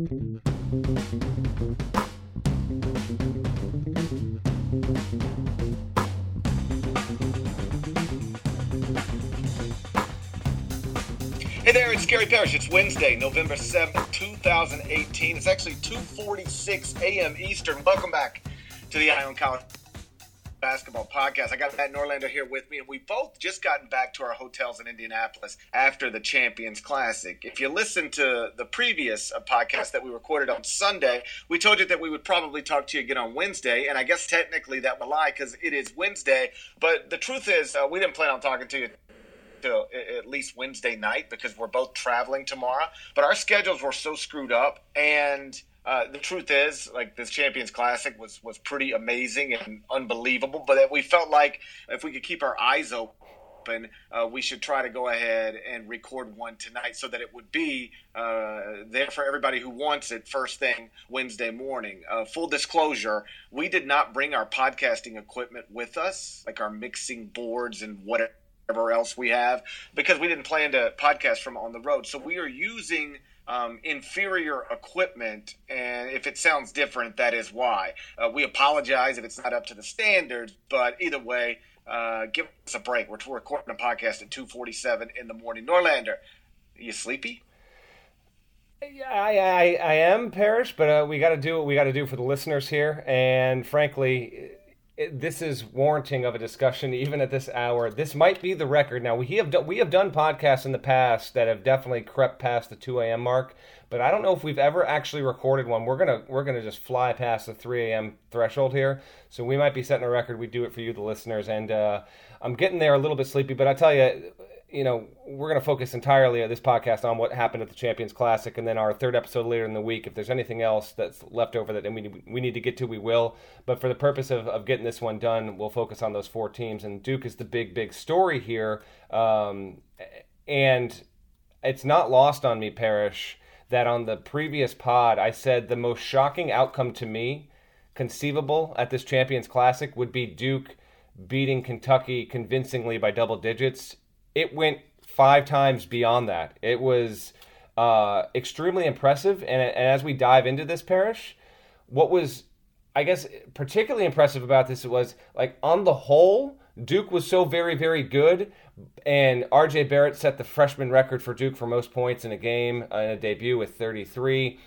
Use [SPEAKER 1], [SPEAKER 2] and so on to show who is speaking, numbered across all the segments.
[SPEAKER 1] Hey there, it's Gary Parrish. It's Wednesday, November 7th, 2018. It's actually 2.46 a.m. Eastern. Welcome back to the Eye on College Basketball Podcast. I got Matt Norlander here with me, and we both just gotten back to our hotels in Indianapolis after the Champions Classic. If you listen to the previous uh, podcast that we recorded on Sunday, we told you that we would probably talk to you again on Wednesday, and I guess technically that will lie because it is Wednesday, but the truth is uh, we didn't plan on talking to you to at least Wednesday night because we're both traveling tomorrow. But our schedules were so screwed up, and uh, the truth is, like this Champions Classic was was pretty amazing and unbelievable. But we felt like if we could keep our eyes open, uh, we should try to go ahead and record one tonight so that it would be uh, there for everybody who wants it first thing Wednesday morning. Uh, full disclosure, we did not bring our podcasting equipment with us, like our mixing boards and whatever else we have because we didn't plan to podcast from on the road. So we are using um, inferior equipment, and if it sounds different, that is why. Uh, we apologize if it's not up to the standards, but either way, uh, give us a break. We're, recording a podcast at 2:47 in the morning. Norlander, you sleepy?
[SPEAKER 2] Yeah, I, I, I am Parrish, but uh, we got to do what we got to do for the listeners here. And frankly, this is warranting of a discussion even at this hour. This might be the record. Now we have done, we have done podcasts in the past that have definitely crept past the 2 a.m. mark, but I don't know if we've ever actually recorded one. We're gonna we're gonna just fly past the 3 a.m. threshold here, so we might be setting a record. We do it for you, the listeners, and uh, I'm getting there a little bit sleepy, but I tell you, you know, we're going to focus entirely of this podcast on what happened at the Champions Classic, and then our third episode later in the week. If there's anything else that's left over that we we need to get to, we will. But for the purpose of, of getting this one done, we'll focus on those four teams. And Duke is the big, big story here. Um, and it's not lost on me, Parrish, that on the previous pod I said the most shocking outcome to me, conceivable at this Champions Classic, would be Duke beating Kentucky convincingly by double digits it went five times beyond that. It was uh, extremely impressive. And, and as we dive into this Parrish, what was, I guess, particularly impressive about this was like on the whole, Duke was so very, very good. And RJ Barrett set the freshman record for Duke for most points in a game in a debut with 33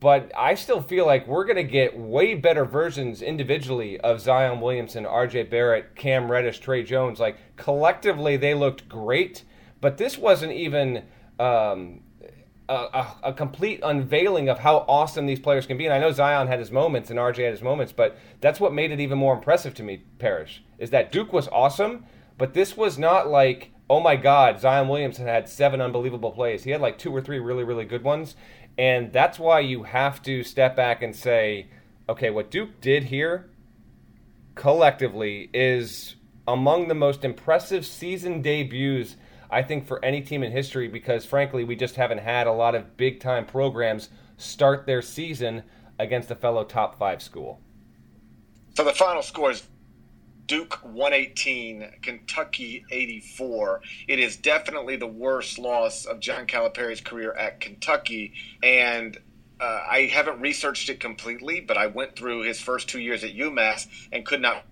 [SPEAKER 2] but I still feel like we're going to get way better versions individually of Zion Williamson, RJ Barrett, Cam Reddish, Tre Jones. Like collectively, they looked great, but this wasn't even um, a, a, a, complete unveiling of how awesome these players can be. And I know Zion had his moments and RJ had his moments, but that's what made it even more impressive to me, Parrish, is that Duke was awesome, but this was not like, oh my God, Zion Williamson had seven unbelievable plays. He had like two or three really, really good ones. And that's why you have to step back and say, okay, what Duke did here collectively is among the most impressive season debuts, I think, for any team in history because, frankly, we just haven't had a lot of big time programs start their season against a fellow top five school.
[SPEAKER 1] So the final score is Duke 118, Kentucky 84. It is definitely the worst loss of John Calipari's career at Kentucky. And uh, I haven't researched it completely, but I went through his first two years at UMass and could not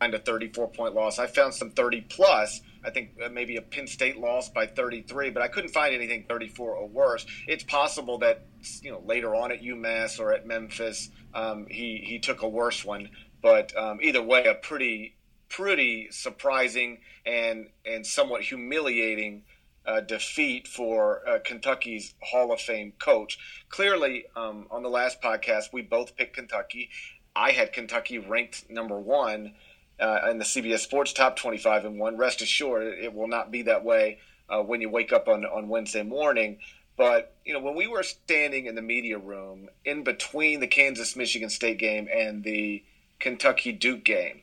[SPEAKER 1] find a 34 point loss. I found some 30 plus. I think uh, maybe a Penn State loss by 33, but I couldn't find anything 34 or worse. It's possible that you know later on at UMass or at Memphis, um, he he took a worse one. But um, either way, a pretty pretty surprising and and somewhat humiliating uh, defeat for uh, Kentucky's Hall of Fame coach. Clearly, um, on the last podcast, we both picked Kentucky. I had Kentucky ranked number one uh, in the CBS Sports Top 25 and one. Rest assured, it will not be that way uh, when you wake up on, on Wednesday morning. But you know, when we were standing in the media room in between the Kansas Michigan State game and the Kentucky Duke game.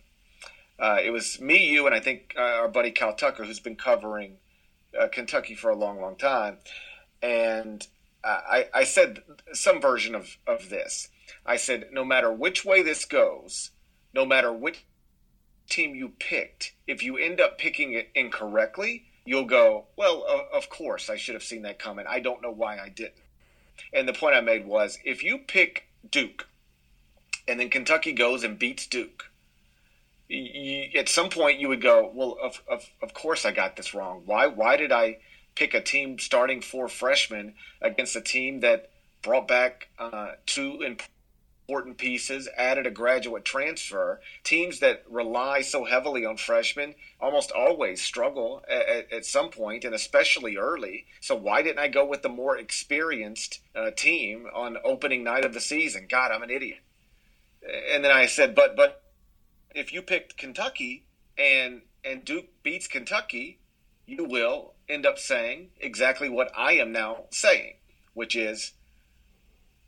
[SPEAKER 1] Uh, it was me, you, and I think uh, our buddy Kyle Tucker, who's been covering uh, Kentucky for a long, long time. And I, I said some version of, of this. I said, no matter which way this goes, no matter which team you picked, if you end up picking it incorrectly, you'll go, well, of course, I should have seen that coming. I don't know why I didn't. And the point I made was if you pick Duke and then Kentucky goes and beats Duke, you, at some point you would go, well, of, of, of course I got this wrong. Why, why did I pick a team starting four freshmen against a team that brought back uh, two important pieces, added a graduate transfer. Teams that rely so heavily on freshmen almost always struggle at, at some point, and especially early. So why didn't I go with the more experienced uh, team on opening night of the season? God, I'm an idiot. And then I said, but but if you picked Kentucky and and Duke beats Kentucky, you will end up saying exactly what I am now saying, which is,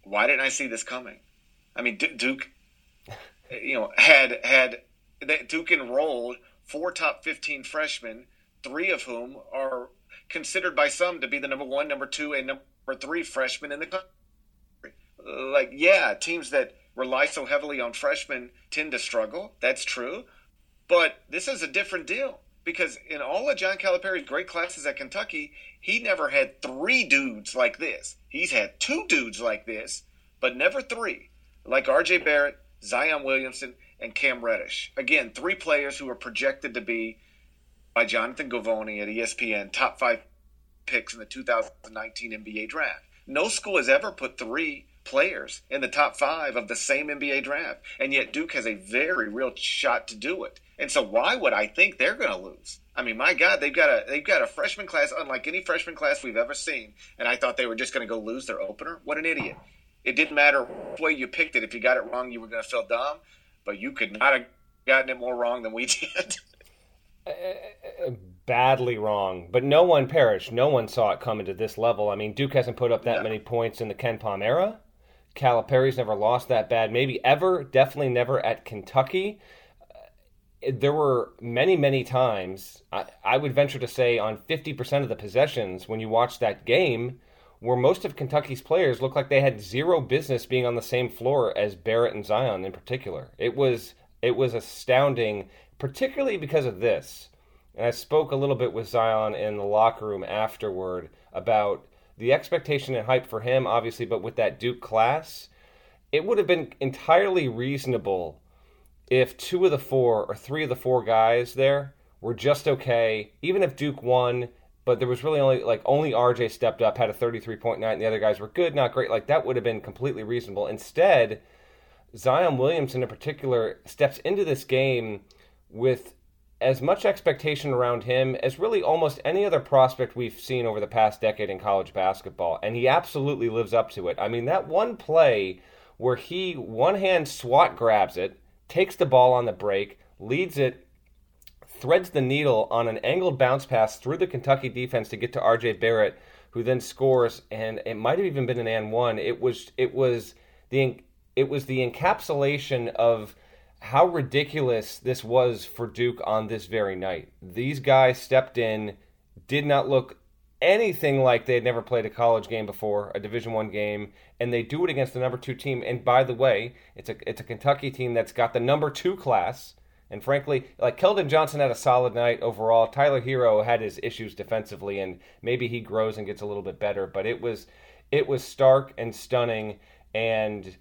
[SPEAKER 1] why didn't I see this coming? I mean, Duke, you know, had had Duke enrolled four top fifteen freshmen, three of whom are considered by some to be the number one, number two, and number three freshmen in the country. Like, yeah, teams that rely so heavily on freshmen tend to struggle. That's true. But this is a different deal because in all of John Calipari's great classes at Kentucky, he never had three dudes like this. He's had two dudes like this, but never three, like R.J. Barrett, Zion Williamson, and Cam Reddish. Again, three players who are projected to be, by Jonathan Givony at ESPN, top five picks in the 2019 NBA draft. No school has ever put three players in the top five of the same NBA draft, and yet Duke has a very real shot to do it. And so, why would I think they're going to lose? I mean, my God, they've got a they've got a freshman class unlike any freshman class we've ever seen, and I thought they were just going to go lose their opener. What an idiot! It didn't matter which way you picked it. If you got it wrong, you were going to feel dumb, but you could not have gotten it more wrong than we did.
[SPEAKER 2] Uh, uh, uh, badly wrong, but no one perished. No one saw it coming to this level. I mean, Duke hasn't put up that many points in the KenPom era. Calipari's never lost that bad, maybe ever, definitely never at Kentucky. Uh, there were many, many times, I, I would venture to say on 50% of the possessions when you watch that game, where most of Kentucky's players looked like they had zero business being on the same floor as Barrett and Zion in particular. It was it was astounding, particularly because of this. And I spoke a little bit with Zion in the locker room afterward about the expectation and hype for him, obviously, but with that Duke class, it would have been entirely reasonable if two of the four or three of the four guys there were just okay, even if Duke won, but there was really only like only RJ stepped up, had a 33.9, and the other guys were good, not great. Like that would have been completely reasonable. Instead, Zion Williamson in particular steps into this game with as much expectation around him as really almost any other prospect we've seen over the past decade in college basketball, and he absolutely lives up to it. I mean, that one play where he one hand SWAT grabs it, takes the ball on the break, leads it, threads the needle on an angled bounce pass through the Kentucky defense to get to RJ Barrett, who then scores, and it might have even been an and one. It was it was the it was the encapsulation of how ridiculous this was for Duke on this very night. These guys stepped in, did not look anything like they had never played a college game before, a Division One game, and they do it against the number two team. And by the way, it's a it's a Kentucky team that's got the number two class. And frankly, like Keldon Johnson had a solid night overall. Tyler Herro had his issues defensively, and maybe he grows and gets a little bit better. But it was it was stark and stunning, and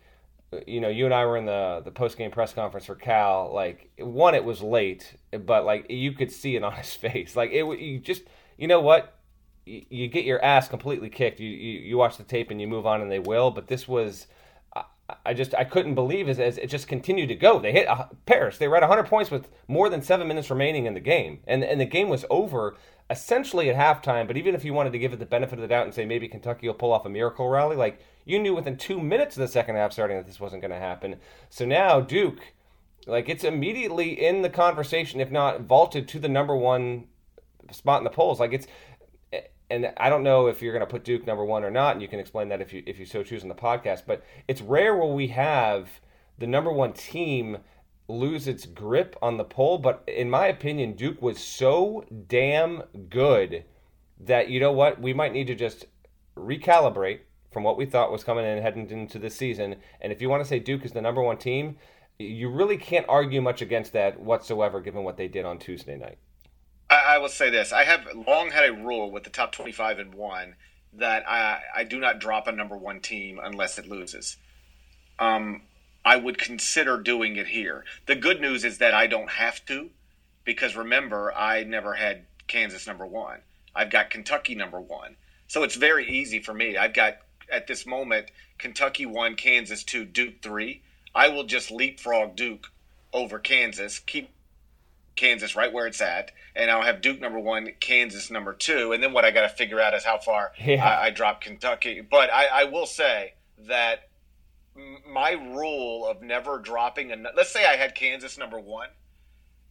[SPEAKER 2] you know, you and I were in the the post game press conference for Cal. Like, one, it was late, but like you could see it on his face. Like, it you just, you know what, you, you get your ass completely kicked. You, you you watch the tape and you move on, and they will. But this was, I, I just I couldn't believe as, as it just continued to go. They hit uh, Parrish. They were at 100 points with more than seven minutes remaining in the game, and and the game was over essentially at halftime. But even if you wanted to give it the benefit of the doubt and say maybe Kentucky will pull off a miracle rally, like you knew within two minutes of the second half starting that this wasn't going to happen. So now Duke, like it's immediately in the conversation, if not vaulted to the number one spot in the polls. Like it's, and I don't know if you're going to put Duke number one or not, and you can explain that if you if you so choose in the podcast. But it's rare where we have the number one team lose its grip on the poll. But in my opinion, Duke was so damn good that you know what we might need to just recalibrate from what we thought was coming in heading into the season. And if you want to say Duke is the number one team, you really can't argue much against that whatsoever, given what they did on Tuesday night.
[SPEAKER 1] I, I will say this: I have long had a rule with the top twenty-five and one that I, I do not drop a number one team unless it loses. Um, I would consider doing it here. The good news is that I don't have to, because remember, I never had Kansas number one. I've got Kentucky number one. So it's very easy for me. I've got, at this moment, Kentucky one, Kansas two, Duke three. I will just leapfrog Duke over Kansas, keep Kansas right where it's at, and I'll have Duke number one, Kansas number two, and then what I got to figure out is how far yeah. I, I, drop Kentucky. But I, I will say that my rule of never dropping a let's say I had Kansas number one,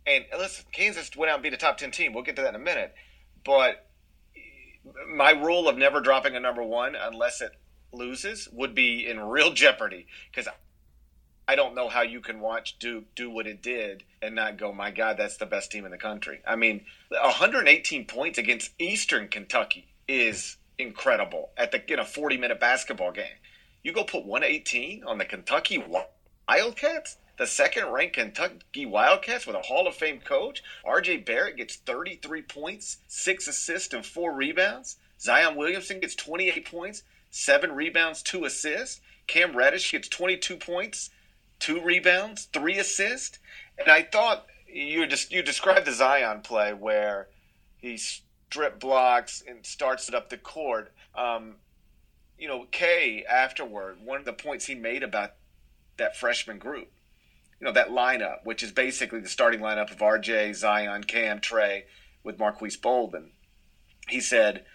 [SPEAKER 1] and listen, Kansas went out and beat a top ten team. We'll get to that in a minute, but my rule of never dropping a number one unless it loses would be in real jeopardy because I don't know how you can watch Duke do what it did and not go, my God, that's the best team in the country. I mean, 118 points against Eastern Kentucky is incredible at the in a 40 minute basketball game. You go put 118 on the Kentucky Wildcats, the second ranked Kentucky Wildcats with a Hall of Fame coach. RJ Barrett gets 33 points, six assists, and four rebounds. Zion Williamson gets 28 points, seven rebounds, two assists. Cam Reddish gets 22 points, two rebounds, three assists. And I thought you just you described the Zion play where he strip blocks and starts it up the court. Um, you know, K afterward, one of the points he made about that freshman group, you know, that lineup, which is basically the starting lineup of RJ, Zion, Cam, Tre, with Marques Bolden. He said,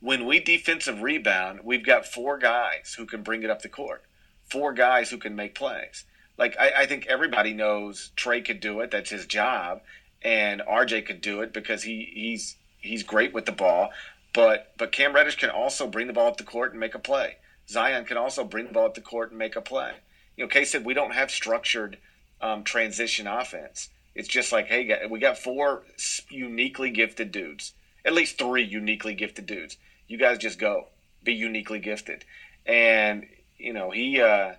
[SPEAKER 1] when we defensive rebound, we've got four guys who can bring it up the court, four guys who can make plays like I, I think everybody knows Tre could do it. That's his job, and RJ could do it because he he's he's great with the ball. But but Cam Reddish can also bring the ball up the court and make a play. Zion can also bring the ball up the court and make a play. You know, K said we don't have structured um, transition offense. It's just like, hey, we got four uniquely gifted dudes, at least three uniquely gifted dudes. You guys just go, be uniquely gifted, and you know he. Uh,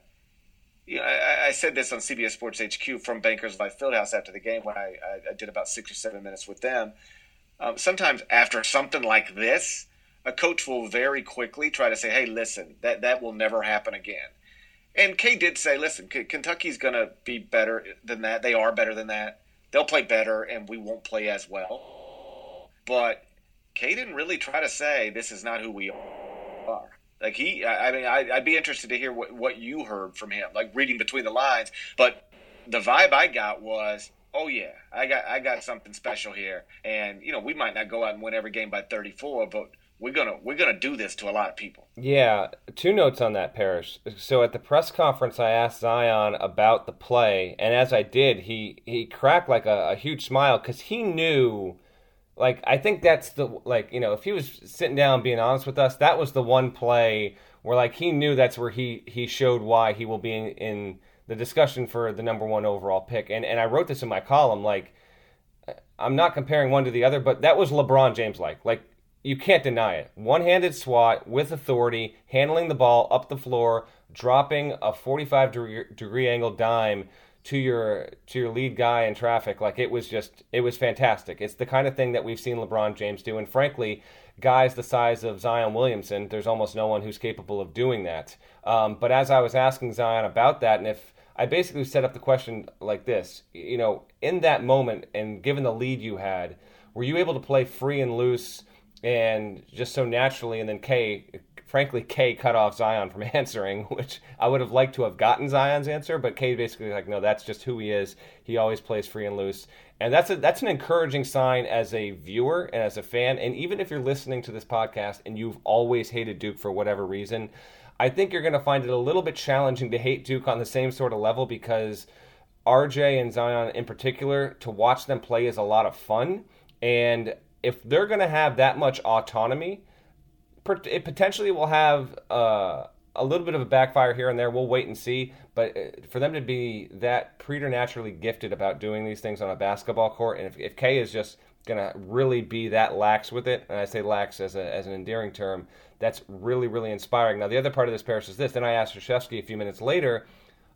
[SPEAKER 1] you know, I, I, said this on CBS Sports HQ from Bankers Life Fieldhouse after the game when I, I, I did about six or seven minutes with them. Um, sometimes after something like this, a coach will very quickly try to say, "Hey, listen, that that will never happen again." And K did say, "Listen, K- Kentucky's going to be better than that. They are better than that. They'll play better, and we won't play as well." But K didn't really try to say this is not who we are. Like he, I mean, I, would be interested to hear what, what you heard from him, like reading between the lines. But the vibe I got was, oh yeah, I got I got something special here, and you know, we might not go out and win every game by 34, but we're gonna we're gonna do this to a lot of people.
[SPEAKER 2] Yeah, two notes on that, Parrish. So at the press conference, I asked Zion about the play, and as I did, he he cracked like a, a huge smile because he knew like I think that's the like you know if he was sitting down being honest with us, that was the one play where like he knew that's where he he showed why he will be in, in the discussion for the number one overall pick. And and I wrote this in my column like I'm not comparing one to the other, but that was LeBron James like like you can't deny it. One-handed swat with authority, handling the ball up the floor, dropping a 45 degree, degree angle dime to your to your lead guy in traffic. Like it was just it was fantastic. It's the kind of thing that we've seen lebron james do. And frankly guys the size of zion williamson there's almost no one who's capable of doing that. Um, but as i was asking zion about that and if i basically set up the question like this you know in that moment and given the lead you had were you able to play free and loose and just so naturally and then K frankly, K cut off Zion from answering, which I would have liked to have gotten Zion's answer, but K basically like, no, that's just who he is. He always plays free and loose, and that's a that's an encouraging sign as a viewer and as a fan. And even if you're listening to this podcast and you've always hated Duke for whatever reason, I think you're going to find it a little bit challenging to hate Duke on the same sort of level because RJ and Zion in particular, to watch them play is a lot of fun. And if they're going to have that much autonomy, it potentially will have uh, a little bit of a backfire here and there. We'll wait and see. But uh, for them to be that preternaturally gifted about doing these things on a basketball court, and if, if K is just going to really be that lax with it, and I say lax as, a, as an endearing term, that's really, really inspiring. Now, the other part of this, Parrish, is this. Then I asked Krzyzewski a few minutes later.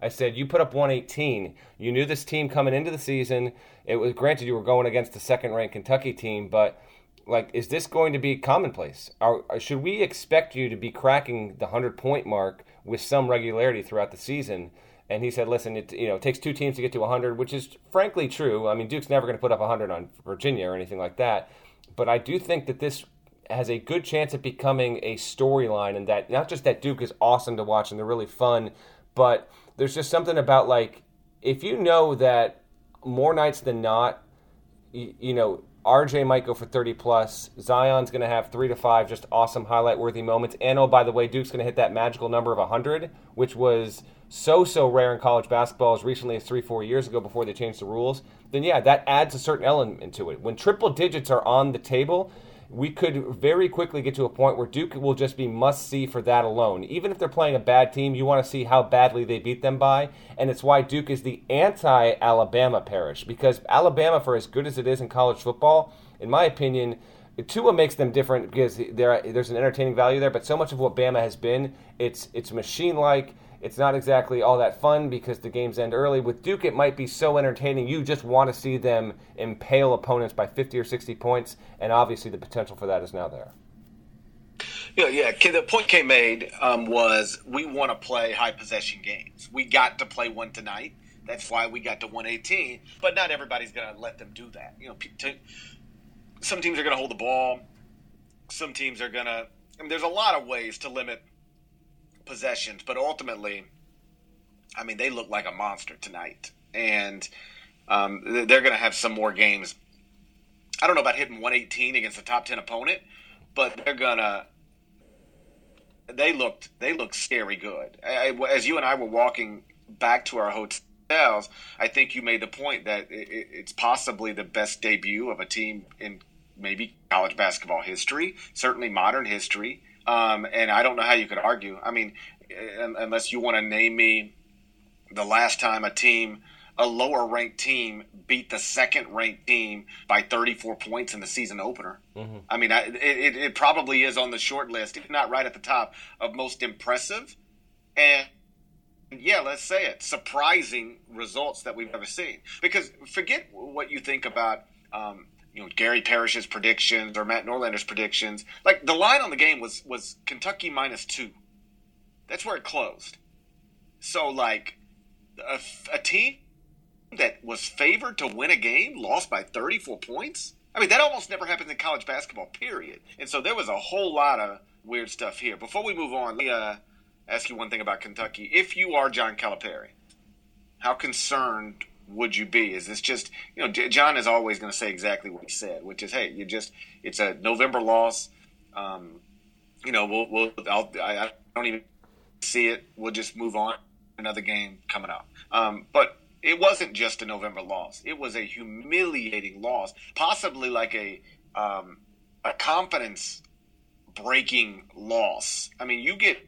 [SPEAKER 2] I said, You put up 118. You knew this team coming into the season. It was granted you were going against the second ranked Kentucky team, but Like, is this going to be commonplace? Are, should we expect you to be cracking the 100 point mark with some regularity throughout the season? And he said, listen, it, you know, it takes two teams to get to 100, which is frankly true. I mean, Duke's never going to put up 100 on Virginia or anything like that. But I do think that this has a good chance of becoming a storyline and that not just that Duke is awesome to watch and they're really fun, but there's just something about like if you know that more nights than not, you, you know, RJ might go for 30 plus. Zion's going to have three to five just awesome highlight worthy moments. And oh, by the way, Duke's going to hit that magical number of 100, which was so, so rare in college basketball as recently as three, four years ago before they changed the rules. Then, yeah, that adds a certain element to it. When triple digits are on the table, we could very quickly get to a point where Duke will just be must see for that alone. Even if they're playing a bad team, you want to see how badly they beat them by. And it's why Duke is the anti Alabama Parrish. Because Alabama, for as good as it is in college football, in my opinion, Tua makes them different because there's an entertaining value there. But so much of what Bama has been, it's it's machine like it's not exactly all that fun because the games end early. With Duke, it might be so entertaining. You just want to see them impale opponents by 50 or 60 points, and obviously the potential for that is now there.
[SPEAKER 1] Yeah, yeah. The point K made um, was we want to play high possession games. We got to play one tonight. That's why we got to 118. But not everybody's going to let them do that. You know, some teams are going to hold the ball. Some teams are going to. I mean, there's a lot of ways to limit possessions, but ultimately, I mean, they look like a monster tonight, and um, they're going to have some more games. I don't know about hitting 118 against a top 10 opponent, but they're gonna. They looked they looked scary good. I, as you and I were walking back to our hotels, I think you made the point that it, it's possibly the best debut of a team in maybe college basketball history, certainly modern history. Um, and I don't know how you could argue. I mean, unless you want to name me the last time a team, a lower ranked team, beat the second ranked team by 34 points in the season opener. Mm-hmm. I mean, I, it, it probably is on the short list, if not right at the top, of most impressive and yeah, let's say it, surprising results that we've ever seen. Because forget what you think about um, you know Gary Parrish's predictions or Matt Norlander's predictions. Like the line on the game was was Kentucky minus two. That's where it closed. So like a, a team that was favored to win a game lost by 34 points. I mean that almost never happens in college basketball. Period. And so there was a whole lot of weird stuff here. Before we move on, let me uh, ask you one thing about Kentucky. If you are John Calipari, how concerned would you be? Is this just you know John is always going to say exactly what he said, which is hey, you just it's a November loss. Um, you know, we'll, we'll I'll, I, I don't even see it. We'll just move on. Another game coming up. Um, but it wasn't just a November loss. It was a humiliating loss, possibly like a um, a confidence breaking loss. I mean, you get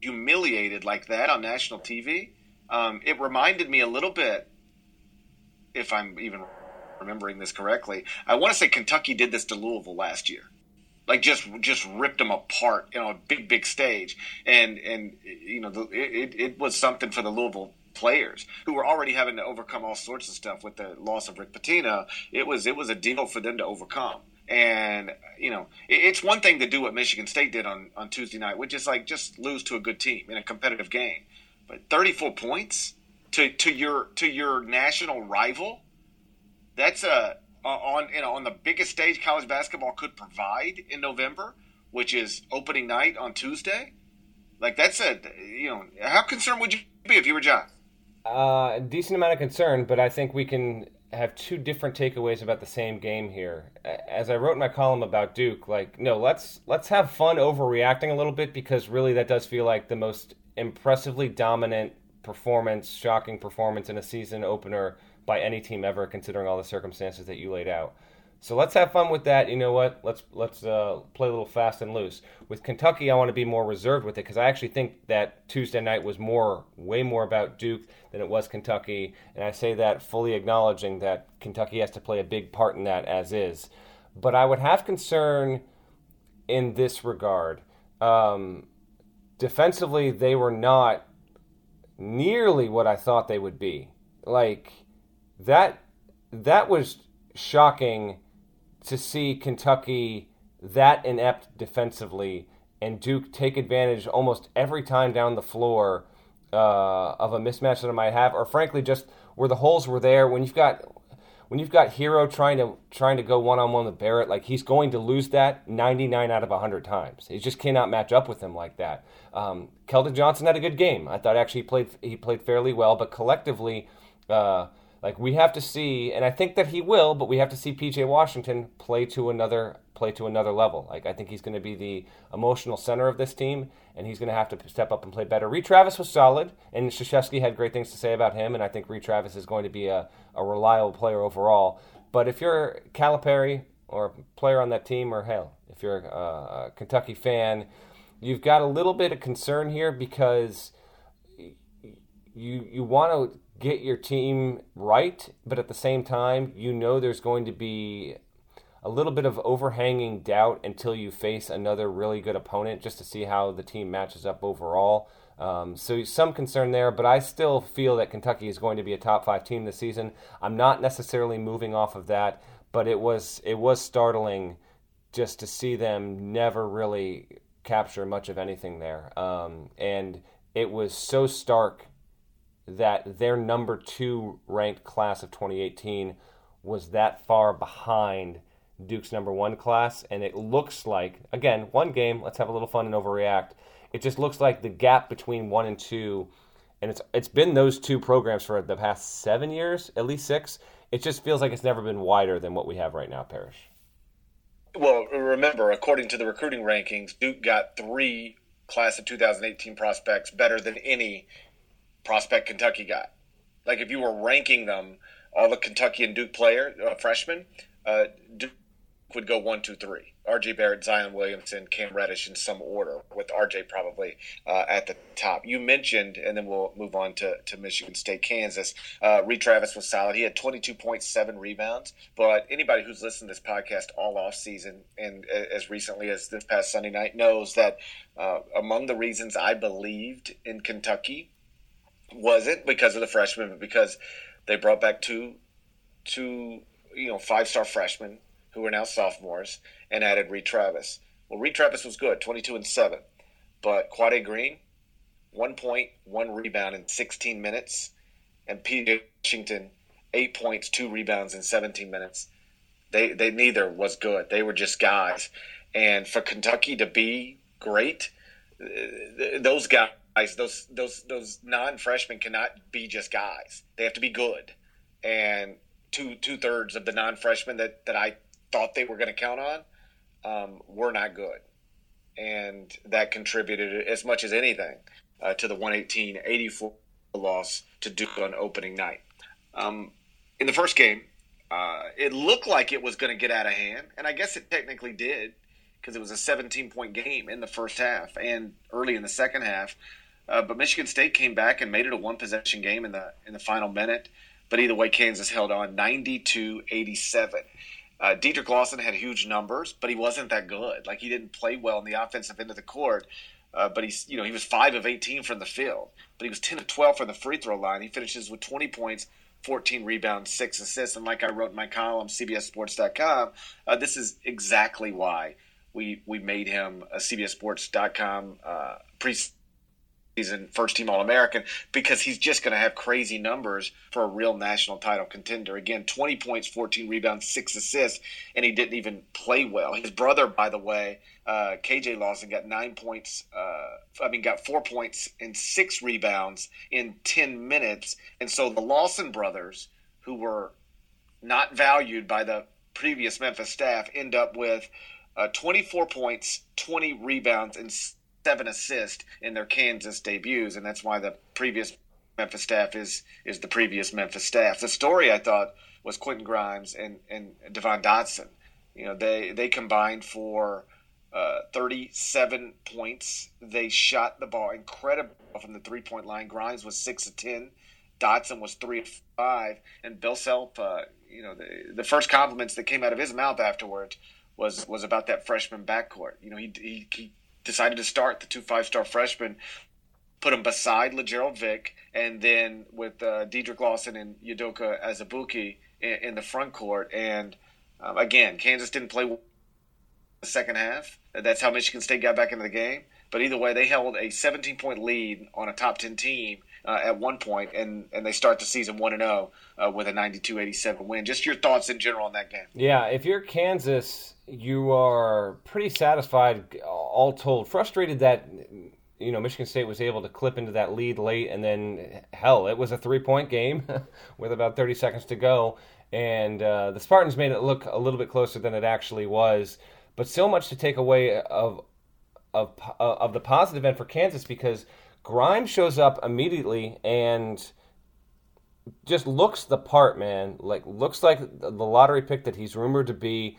[SPEAKER 1] humiliated like that on national TV. Um, it reminded me a little bit if I'm even remembering this correctly, I want to say Kentucky did this to Louisville last year. Like just just ripped them apart you know, a big big stage, and and you know the, it it was something for the Louisville players who were already having to overcome all sorts of stuff with the loss of Rick Pitino. It was it was a deal for them to overcome. And you know, it's one thing to do what Michigan State did on, on Tuesday night, which is like just lose to a good team in a competitive game. But 34 points, to to your to your national rival, that's a on you know on the biggest stage college basketball could provide in November, which is opening night on Tuesday. Like that's a you know how concerned would you be if you were John?
[SPEAKER 2] Uh, a decent amount of concern, but I think we can have two different takeaways about the same game here. As I wrote in my column about Duke, like no, let's let's have fun overreacting a little bit because really that does feel like the most impressively dominant performance, shocking performance in a season opener by any team ever, considering all the circumstances that you laid out. So let's have fun with that. You know what? Let's let's uh, play a little fast and loose. With Kentucky, I want to be more reserved with it because I actually think that Tuesday night was more, way more about Duke than it was Kentucky, and I say that fully acknowledging that Kentucky has to play a big part in that as is. But I would have concern in this regard. Um, defensively, they were not nearly what I thought they would be. Like that that was shocking to see Kentucky that inept defensively and Duke take advantage almost every time down the floor uh, of a mismatch that I might have, or frankly, just where the holes were there. When you've got when you've got Herro trying to trying to go one on one with Barrett, like he's going to lose that 99 out of 100 times. He just cannot match up with him like that. Um, Keldon Johnson had a good game. I thought actually he played he played fairly well, but collectively. Uh, like we have to see, and I think that he will, but we have to see PJ Washington play to another play to another level. Like I think he's going to be the emotional center of this team, and he's going to have to step up and play better. Reid Travis was solid, and Krzyzewski had great things to say about him, and I think Reid Travis is going to be a, a reliable player overall. But if you're Calipari or a player on that team, or hell, if you're a, a Kentucky fan, you've got a little bit of concern here because you you want to get your team right, but at the same time, you know there's going to be a little bit of overhanging doubt until you face another really good opponent just to see how the team matches up overall. Um, so some concern there, but I still feel that Kentucky is going to be a top five team this season. I'm not necessarily moving off of that, but it was it was startling just to see them never really capture much of anything there, um, and it was so stark that their number two ranked class of 2018 was that far behind Duke's number one class. And it looks like, again, one game, let's have a little fun and overreact. It just looks like the gap between one and two, and it's it's been those two programs for the past seven years, at least six. It just feels like it's never been wider than what we have right now, Parrish.
[SPEAKER 1] Well, remember, according to the recruiting rankings, Duke got three class of 2018 prospects better than any prospect Kentucky got. Like if you were ranking them, all the Kentucky and Duke player uh, freshmen, uh, Duke would go one, two, three. R.J. Barrett, Zion Williamson, Cam Reddish in some order, with R.J. probably uh, at the top. You mentioned, and then we'll move on to, to Michigan State, Kansas. Uh, Reid Travis was solid. He had 22.7 rebounds. But anybody who's listened to this podcast all off season and as recently as this past Sunday night knows that uh, among the reasons I believed in Kentucky wasn't because of the freshmen, but because they brought back two two you know five star freshmen who are now sophomores and added Reid Travis. Well, Reid Travis was good, twenty two and seven, but Quade Green, one point, one rebound in sixteen minutes, and PJ Washington, eight points, two rebounds in seventeen minutes. They they neither was good. They were just guys, and for Kentucky to be great, uh, those guys guys, those those those non freshmen cannot be just guys. They have to be good. And two two thirds of the non freshmen that that I thought they were going to count on um, were not good, and that contributed as much as anything uh, to the 118-84 loss to Duke on opening night. Um, in the first game, uh, it looked like it was going to get out of hand, and I guess it technically did because it was a 17 point game in the first half and early in the second half. Uh, but Michigan State came back and made it a one possession game in the in the final minute. But either way, Kansas held on 92-87. Uh, Dedric Lawson had huge numbers, but he wasn't that good. Like he didn't play well in the offensive end of the court. Uh, but he's you know he was five of 18 from the field, but he was 10 of 12 from the free throw line. He finishes with 20 points, 14 rebounds, six assists, and like I wrote in my column, CBSSports.com, uh, this is exactly why we we made him a CBSSports.com uh, season first team All American because he's just going to have crazy numbers for a real national title contender. Again, 20 points, 14 rebounds, six assists, and he didn't even play well. His brother, by the way, uh, KJ Lawson, got nine points. Uh, I mean, got four points and six rebounds in 10 minutes. And so the Lawson brothers, who were not valued by the previous Memphis staff, end up with uh, 24 points, 20 rebounds, and seven assists in their Kansas debuts, and that's why the previous Memphis staff is is the previous Memphis staff. The story I thought was Quentin Grimes and and Devon Dotson. You know, they they combined for uh, 37 points. They shot the ball incredible from the three point line. Grimes was six of ten. Dotson was three of five, and Bill Self, uh, you know, the, the first compliments that came out of his mouth afterwards was was about that freshman backcourt. You know, he, he, he decided to start the two five star freshmen, put him beside Lagerald Vick, and then with uh, Lawson and Udoka Azubuike in, in the front court. And Um, again, Kansas didn't play the second half. That's how Michigan State got back into the game. But either way, they held a 17 point lead on a top 10 team uh, at one point, and, and they start the season 1 and 0 uh, with a 92 87 win. Just your thoughts in general on that game.
[SPEAKER 2] Yeah, if you're Kansas, you are pretty satisfied, all told. Frustrated that you know Michigan State was able to clip into that lead late, and then hell, it was a three point game with about 30 seconds to go, and uh, the Spartans made it look a little bit closer than it actually was. But so much to take away of of of the positive end for Kansas because Grimes shows up immediately and just looks the part, man. Like looks like the lottery pick that he's rumored to be.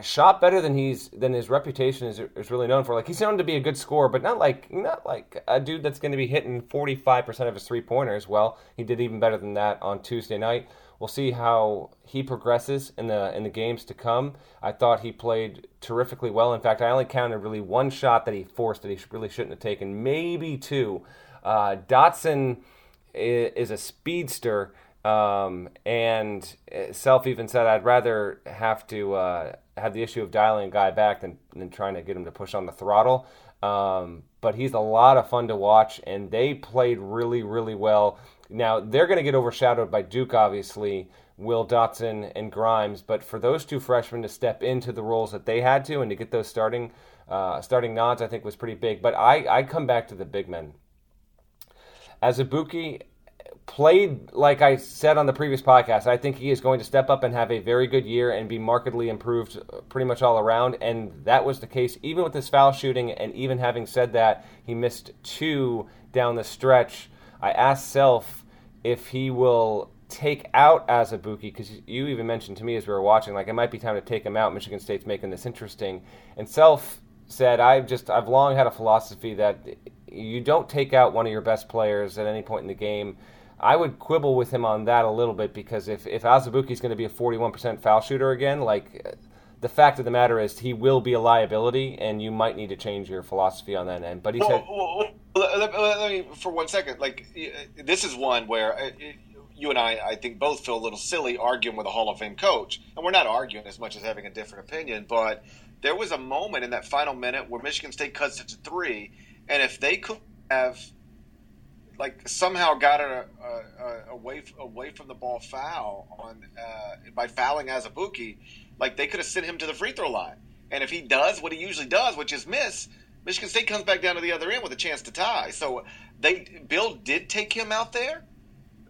[SPEAKER 2] Shot better than he's than his reputation is, is really known for. Like he's known to be a good scorer, but not like not like a dude that's going to be hitting forty five percent of his three pointers. Well, he did even better than that on Tuesday night. We'll see how he progresses in the in the games to come. I thought he played terrifically well. In fact, I only counted really one shot that he forced that he really shouldn't have taken, maybe two. Uh, Dotson is a speedster, um, and Self even said I'd rather have to uh, have the issue of dialing a guy back than, than trying to get him to push on the throttle. Um, but he's a lot of fun to watch, and they played really, really well. Now, they're going to get overshadowed by Duke, obviously, Will Dotson and Grimes, but for those two freshmen to step into the roles that they had to and to get those starting uh, starting nods, I think was pretty big. But I, I come back to the big men. Azubuike played like I said on the previous podcast. I think he is going to step up and have a very good year and be markedly improved uh, pretty much all around. And that was the case even with his foul shooting. And even having said that, he missed two down the stretch. I asked Self if he will take out Azubuike because you even mentioned to me as we were watching, like it might be time to take him out. Michigan State's making this interesting. And Self said, I've just I've long had a philosophy that you don't take out one of your best players at any point in the game. I would quibble with him on that a little bit because if if Azubuike is going to be a 41% foul shooter again, like the fact of the matter is he will be a liability, and you might need to change your philosophy on that end. But he well, said, well,
[SPEAKER 1] well, let, let, me for one second. Like this is one where uh, you and I, I think, both feel a little silly arguing with a Hall of Fame coach, and we're not arguing as much as having a different opinion. But there was a moment in that final minute where Michigan State cuts it to three, and if they could have like somehow got it uh, uh, away away from the ball foul on uh, by fouling Azubuike, like they could have sent him to the free throw line. And if he does what he usually does, which is miss, Michigan State comes back down to the other end with a chance to tie. So they Bill did take him out there,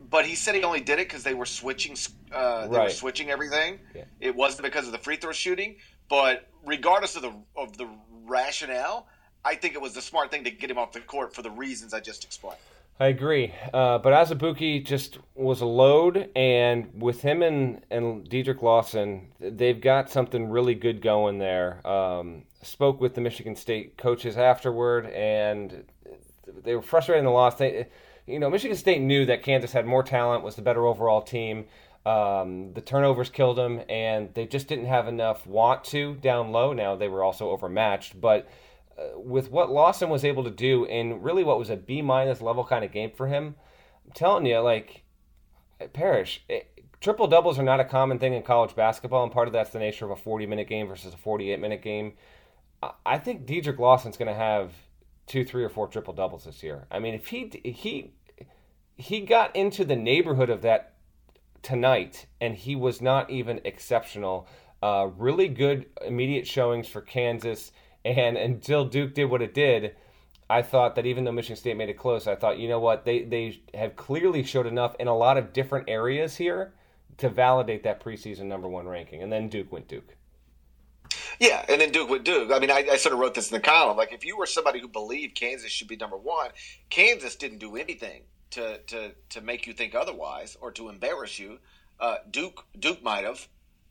[SPEAKER 1] but he said he only did it because they were switching. Uh, they right. were switching everything. Yeah. It wasn't because of the free throw shooting. But regardless of the of the rationale, I think it was the smart thing to get him off the court for the reasons I just explained.
[SPEAKER 2] I agree. Uh, but Azubuike just was a load, and with him and, and Dedric Lawson, they've got something really good going there. Um, spoke with the Michigan State coaches afterward, and they were frustrated in the loss. They, you know, Michigan State knew that Kansas had more talent, was the better overall team. Um, the turnovers killed them, and they just didn't have enough want to down low. Now they were also overmatched, but – with what Lawson was able to do in really what was a B minus level kind of game for him, I'm telling you, like, Parrish, triple doubles are not a common thing in college basketball, and part of that's the nature of a 40 minute game versus a 48 minute game. I think Dedric Lawson's going to have two, three, or four triple doubles this year. I mean, if he he he got into the neighborhood of that tonight, and he was not even exceptional. Uh, really good immediate showings for Kansas. And until Duke did what it did, I thought that even though Michigan State made it close, I thought, you know what, they they have clearly showed enough in a lot of different areas here to validate that preseason number one ranking. And then Duke went Duke.
[SPEAKER 1] Yeah, and then Duke went Duke. I mean, I, I, sort of wrote this in the column. Like, if you were somebody who believed Kansas should be number one, Kansas didn't do anything to to to make you think otherwise or to embarrass you. Uh, Duke Duke might have,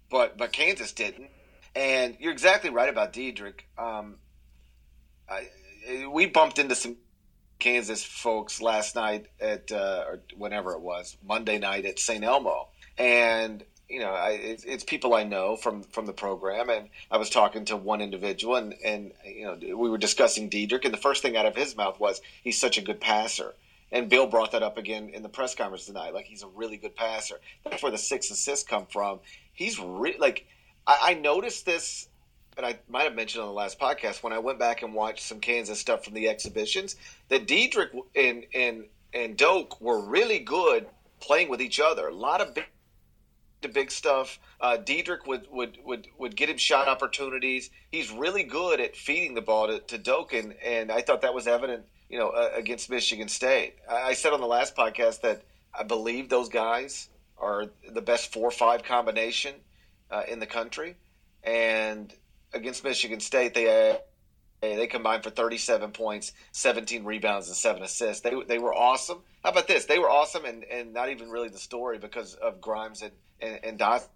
[SPEAKER 1] but but Kansas didn't. And you're exactly right about Dedric. Um, I, we bumped into some Kansas folks last night at uh, or whenever it was Monday night at St. Elmo, and you know I, it's, it's, people I know from from the program, and I was talking to one individual, and and you know we were discussing Dedric, and the first thing out of his mouth was he's such a good passer. And Bill brought that up again in the press conference tonight. Like he's a really good passer. That's where the six assists come from. He's re- like I, I noticed this and I might have mentioned on the last podcast when I went back and watched some Kansas stuff from the exhibitions that Dedric and and and Doke were really good playing with each other. A lot of big, big stuff. Uh, Dedric would, would would would get him shot opportunities. He's really good at feeding the ball to, to and, and I thought that was evident, you know, uh, against Michigan State. I, I said on the last podcast that I believe those guys are the best four five combination uh, in the country, and against Michigan State, they uh, they combined for 37 points, 17 rebounds, and seven assists. They they were awesome. How about this? They were awesome, and, and not even really the story because of Grimes and and, and Dotson.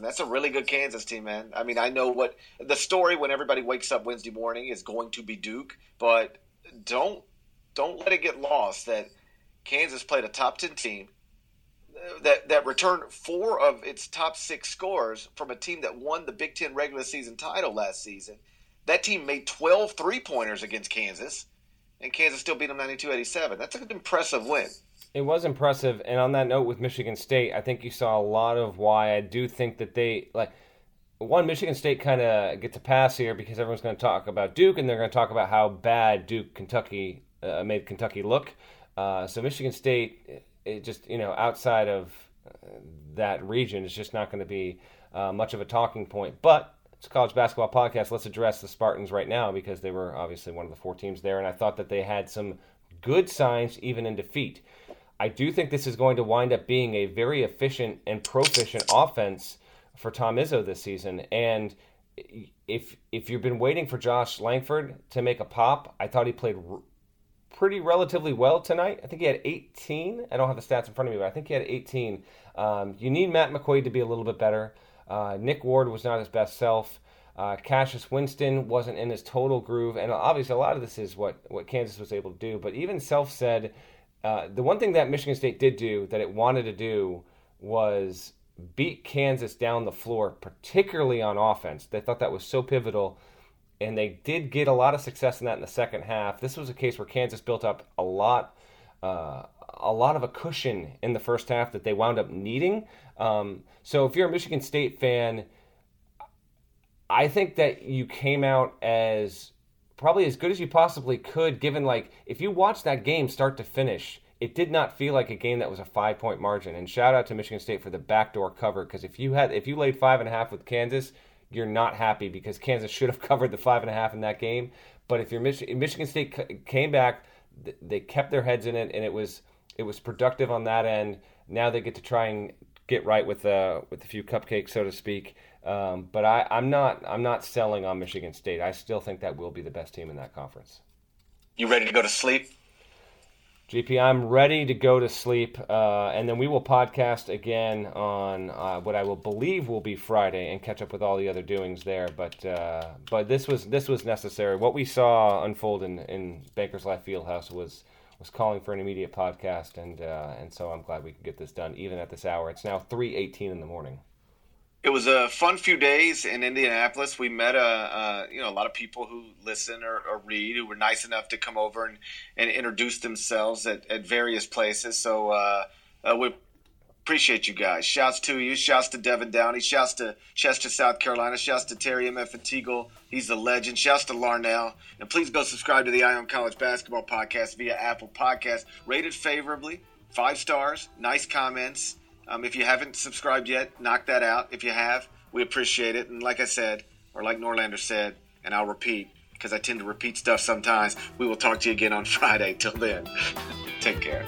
[SPEAKER 1] That's a really good Kansas team, man. I mean, I know what the story when everybody wakes up Wednesday morning is going to be Duke, but don't don't let it get lost that Kansas played a top 10 team that that returned four of its top six scores from a team that won the Big Ten regular season title last season. That team made 12 three pointers against Kansas, and Kansas still beat them 92 87. That's an impressive win.
[SPEAKER 2] It was impressive. And on that note, with Michigan State, I think you saw a lot of why I do think that they, like, one, Michigan State kind of gets a pass here because everyone's going to talk about Duke and they're going to talk about how bad Duke, Kentucky, uh, made Kentucky look. Uh, so Michigan State it just you know outside of uh, that region is just not going to be uh, much of a talking point. But it's a college basketball podcast. Let's address the Spartans right now because they were obviously one of the four teams there, and I thought that they had some good signs even in defeat. I do think this is going to wind up being a very efficient and proficient offense for Tom Izzo this season. And if if you've been waiting for Josh Langford to make a pop, I thought he played pretty relatively well tonight. I think he had 18. I don't have the stats in front of me, but I think he had 18. Um, you need Matt McQuaid to be a little bit better. Uh, Nick Ward was not his best self. Uh, Cassius Winston wasn't in his total groove, and obviously a lot of this is what, what Kansas was able to do. But even Self said uh, the one thing that Michigan State did do that it wanted to do was beat Kansas down the floor, particularly on offense. They thought that was so pivotal and they did get a lot of success in that in the second half. This was a case where Kansas built up a lot, uh, a lot of a cushion in the first half that they wound up needing. Um, so if you're a Michigan State fan, I think that you came out as probably as good as you possibly could, given like if you watch that game start to finish. It did not feel like a game that was a five point margin. And shout out to Michigan State for the backdoor cover because if you had if you laid five and a half with Kansas, you're not happy because Kansas should have covered the five and a half in that game. But if you're Mich- Michigan State came back, they kept their heads in it, and it was it was productive on that end. Now they get to try and get right with uh, with a few cupcakes, so to speak. Um, but I, I'm not I'm not selling on Michigan State. I still think that will be the best team in that conference.
[SPEAKER 1] You ready to go to sleep?
[SPEAKER 2] GP, I'm ready to go to sleep, uh, and then we will podcast again on uh, what I will believe will be Friday and catch up with all the other doings there. But uh, but this was this was necessary. What we saw unfold in, in Bankers Life Fieldhouse was was calling for an immediate podcast, and uh, and so I'm glad we could get this done even at this hour. It's now 3:18 in the morning
[SPEAKER 1] it was a fun few days in Indianapolis. We met a, a you know a lot of people who listen or, or, read who were nice enough to come over and, and introduce themselves at, at various places. So uh, uh, we appreciate you guys. Shouts to you. Shouts to Devin Downey. Shouts to Chester, South Carolina. Shouts to Terry M. F. Teagle. He's a legend. Shouts to Larnell. And please go subscribe to the Eye on College Basketball Podcast via Apple Podcast. Rated favorably, five stars, nice comments. Um, if you haven't subscribed yet, knock that out. If you have, we appreciate it. And like I said, or like Norlander said, and I'll repeat because I tend to repeat stuff sometimes, we will talk to you again on Friday. Till then, take care.